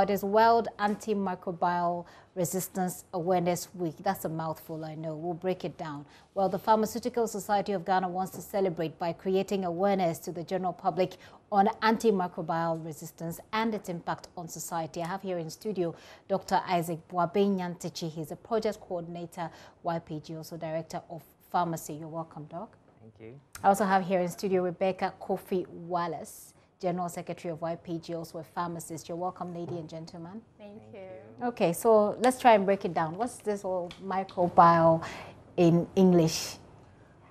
Now, it is World Antimicrobial Resistance Awareness Week. That's a mouthful, I know. We'll break it down. Well, the Pharmaceutical Society of Ghana wants to celebrate by creating awareness to the general public on antimicrobial resistance and its impact on society. I have here in studio Dr. Isaac Boabenyantichi. He's a project coordinator, YPG, also director of pharmacy. You're welcome, Doc. Thank you. I also have here in studio Rebecca Kofi Wallace. General Secretary of YPG, also a pharmacist. You're welcome, lady and gentlemen. Thank you. Okay, so let's try and break it down. What's this whole microbiome in English?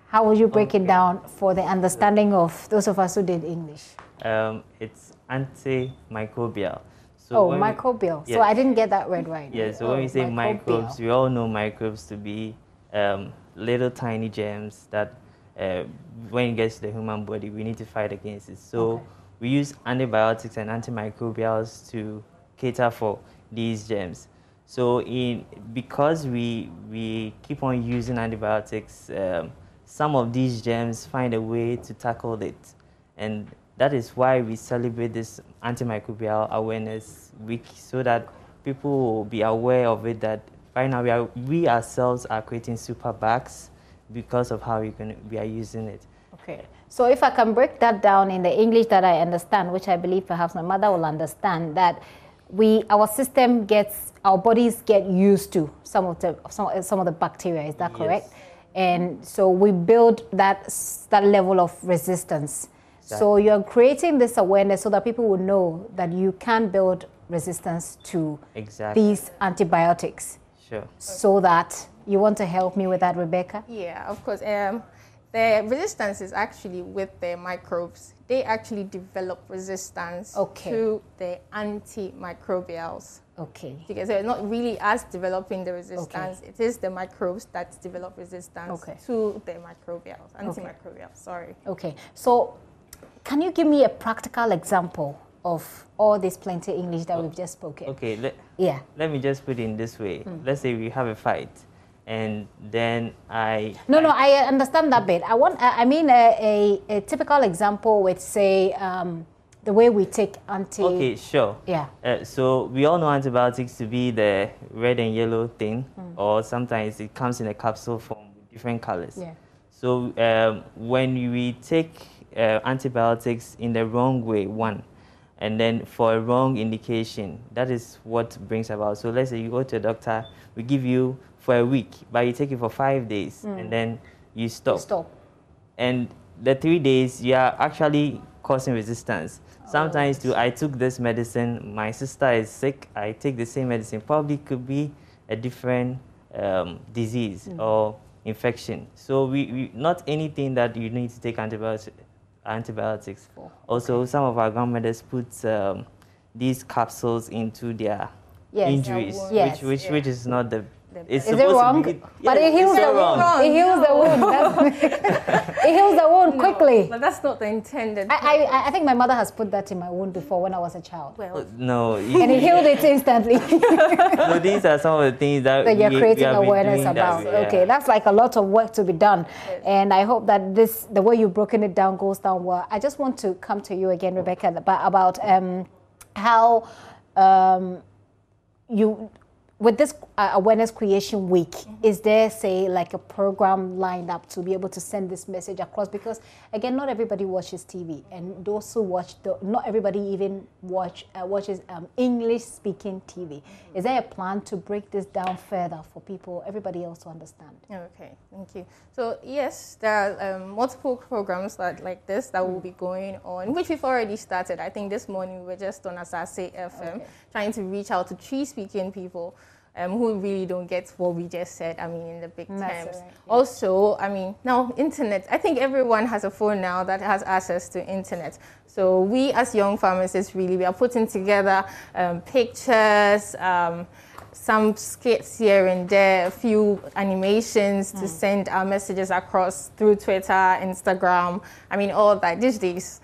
How would you break okay. it down for the understanding of those of us who did English? Um, it's antimicrobial. So oh, microbial. We, yes. So I didn't get that word right. Yeah, so oh, when we say microbes, we all know microbes to be um, little tiny germs that uh, when it gets to the human body, we need to fight against it. So okay we use antibiotics and antimicrobials to cater for these germs. So in because we we keep on using antibiotics, um, some of these germs find a way to tackle it, and that is why we celebrate this antimicrobial awareness week so that people will be aware of it. That right now we are we ourselves are creating super bugs because of how we can we are using it. Okay. So if I can break that down in the English that I understand, which I believe perhaps my mother will understand, that we our system gets our bodies get used to some of the some, some of the bacteria. Is that correct? Yes. And so we build that that level of resistance. Exactly. So you're creating this awareness so that people will know that you can build resistance to exactly. these antibiotics. Sure. So that you want to help me with that, Rebecca? Yeah, of course. Um, the resistance is actually with the microbes. They actually develop resistance okay. to the antimicrobials. Okay. Because they're not really us developing the resistance. Okay. It is the microbes that develop resistance okay. to the microbials, antimicrobials. Okay. Sorry. Okay. So, can you give me a practical example of all this plenty English that oh, we've just spoken? Okay. Let, yeah. Let me just put it in this way. Mm. Let's say we have a fight and then I. No, I, no, I understand that bit. I want. I mean, a, a, a typical example would say um, the way we take anti. Okay, sure. Yeah. Uh, so we all know antibiotics to be the red and yellow thing, mm. or sometimes it comes in a capsule form with different colors. Yeah. So um, when we take uh, antibiotics in the wrong way, one, and then for a wrong indication, that is what brings about. So let's say you go to a doctor, we give you for a week, but you take it for five days mm. and then you stop. You stop. And the three days, you are actually causing resistance. Oh. Sometimes, too, I took this medicine, my sister is sick, I take the same medicine. Probably could be a different um, disease mm. or infection. So, we, we, not anything that you need to take antibiotics, antibiotics for. Also, some of our grandmothers put um, these capsules into their yes, injuries, yes, which, which, yeah. which is not the it's is it wrong? Be, yeah, but it heals the wound. It heals the wound. it heals the wound no, quickly. But that's not the intended. I, I, I think my mother has put that in my wound before when I was a child. Well, no. and it healed it instantly. so these are some of the things that, that you're we, creating we awareness about. That, yeah. Okay, that's like a lot of work to be done, yes. and I hope that this the way you've broken it down goes down well. I just want to come to you again, Rebecca, about um, how. Um, you with this uh, awareness creation week mm-hmm. is there say like a program lined up to be able to send this message across because again not everybody watches tv and those who watch the, not everybody even watch uh, watches um, english speaking tv mm-hmm. is there a plan to break this down further for people everybody else to understand okay thank you so yes there are um, multiple programs that, like this that mm-hmm. will be going on which we've already started i think this morning we were just on asase fm okay. trying to reach out to Twi speaking people um, who really don't get what we just said. I mean, in the big terms. Right. Also, I mean, now internet. I think everyone has a phone now that has access to internet. So we, as young pharmacists, really we are putting together um, pictures. Um, some skits here and there, a few animations mm. to hmm. send our messages across through Twitter, Instagram. I mean, all that these days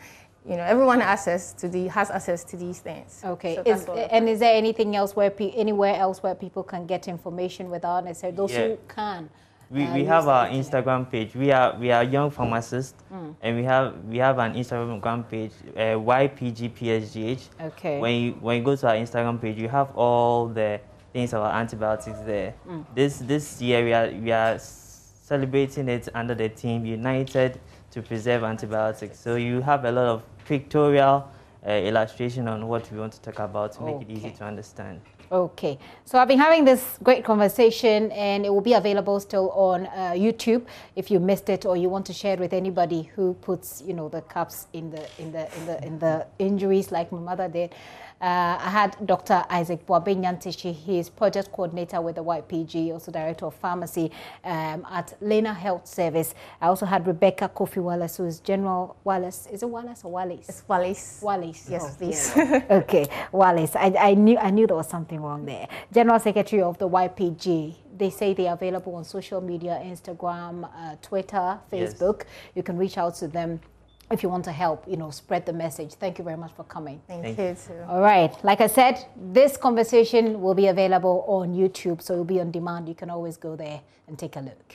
you know, everyone access to the has access to these things. Okay. So is, and is there anything else where pe- anywhere else where people can get information without necessarily those yeah. who can? We, uh, we have our Instagram page. We are we are young pharmacists, mm. and we have we have an Instagram page, uh, YPGPSGH. Okay. When you when you go to our Instagram page, you have all the things about antibiotics there. Mm. This this year we are we are celebrating it under the theme United to Preserve Antibiotics. So you have a lot of pictorial uh, illustration on what we want to talk about to make okay. it easy to understand. Okay, so I've been having this great conversation, and it will be available still on uh, YouTube if you missed it or you want to share it with anybody who puts, you know, the cups in the in the in the in the injuries like my mother did. Uh, I had Dr. Isaac Boabenyantishi, he is project coordinator with the YPG, also director of pharmacy um, at Lena Health Service. I also had Rebecca Kofi Wallace, who is General Wallace. Is it Wallace or Wallace? It's Wallace. Wallace. Yes, oh, please. Yeah. okay, Wallace. I, I knew I knew there was something wrong there. General Secretary of the YPG they say they're available on social media Instagram, uh, Twitter, Facebook. Yes. You can reach out to them if you want to help, you know, spread the message. Thank you very much for coming. Thank, Thank you. Too. All right. Like I said, this conversation will be available on YouTube, so it'll be on demand. You can always go there and take a look.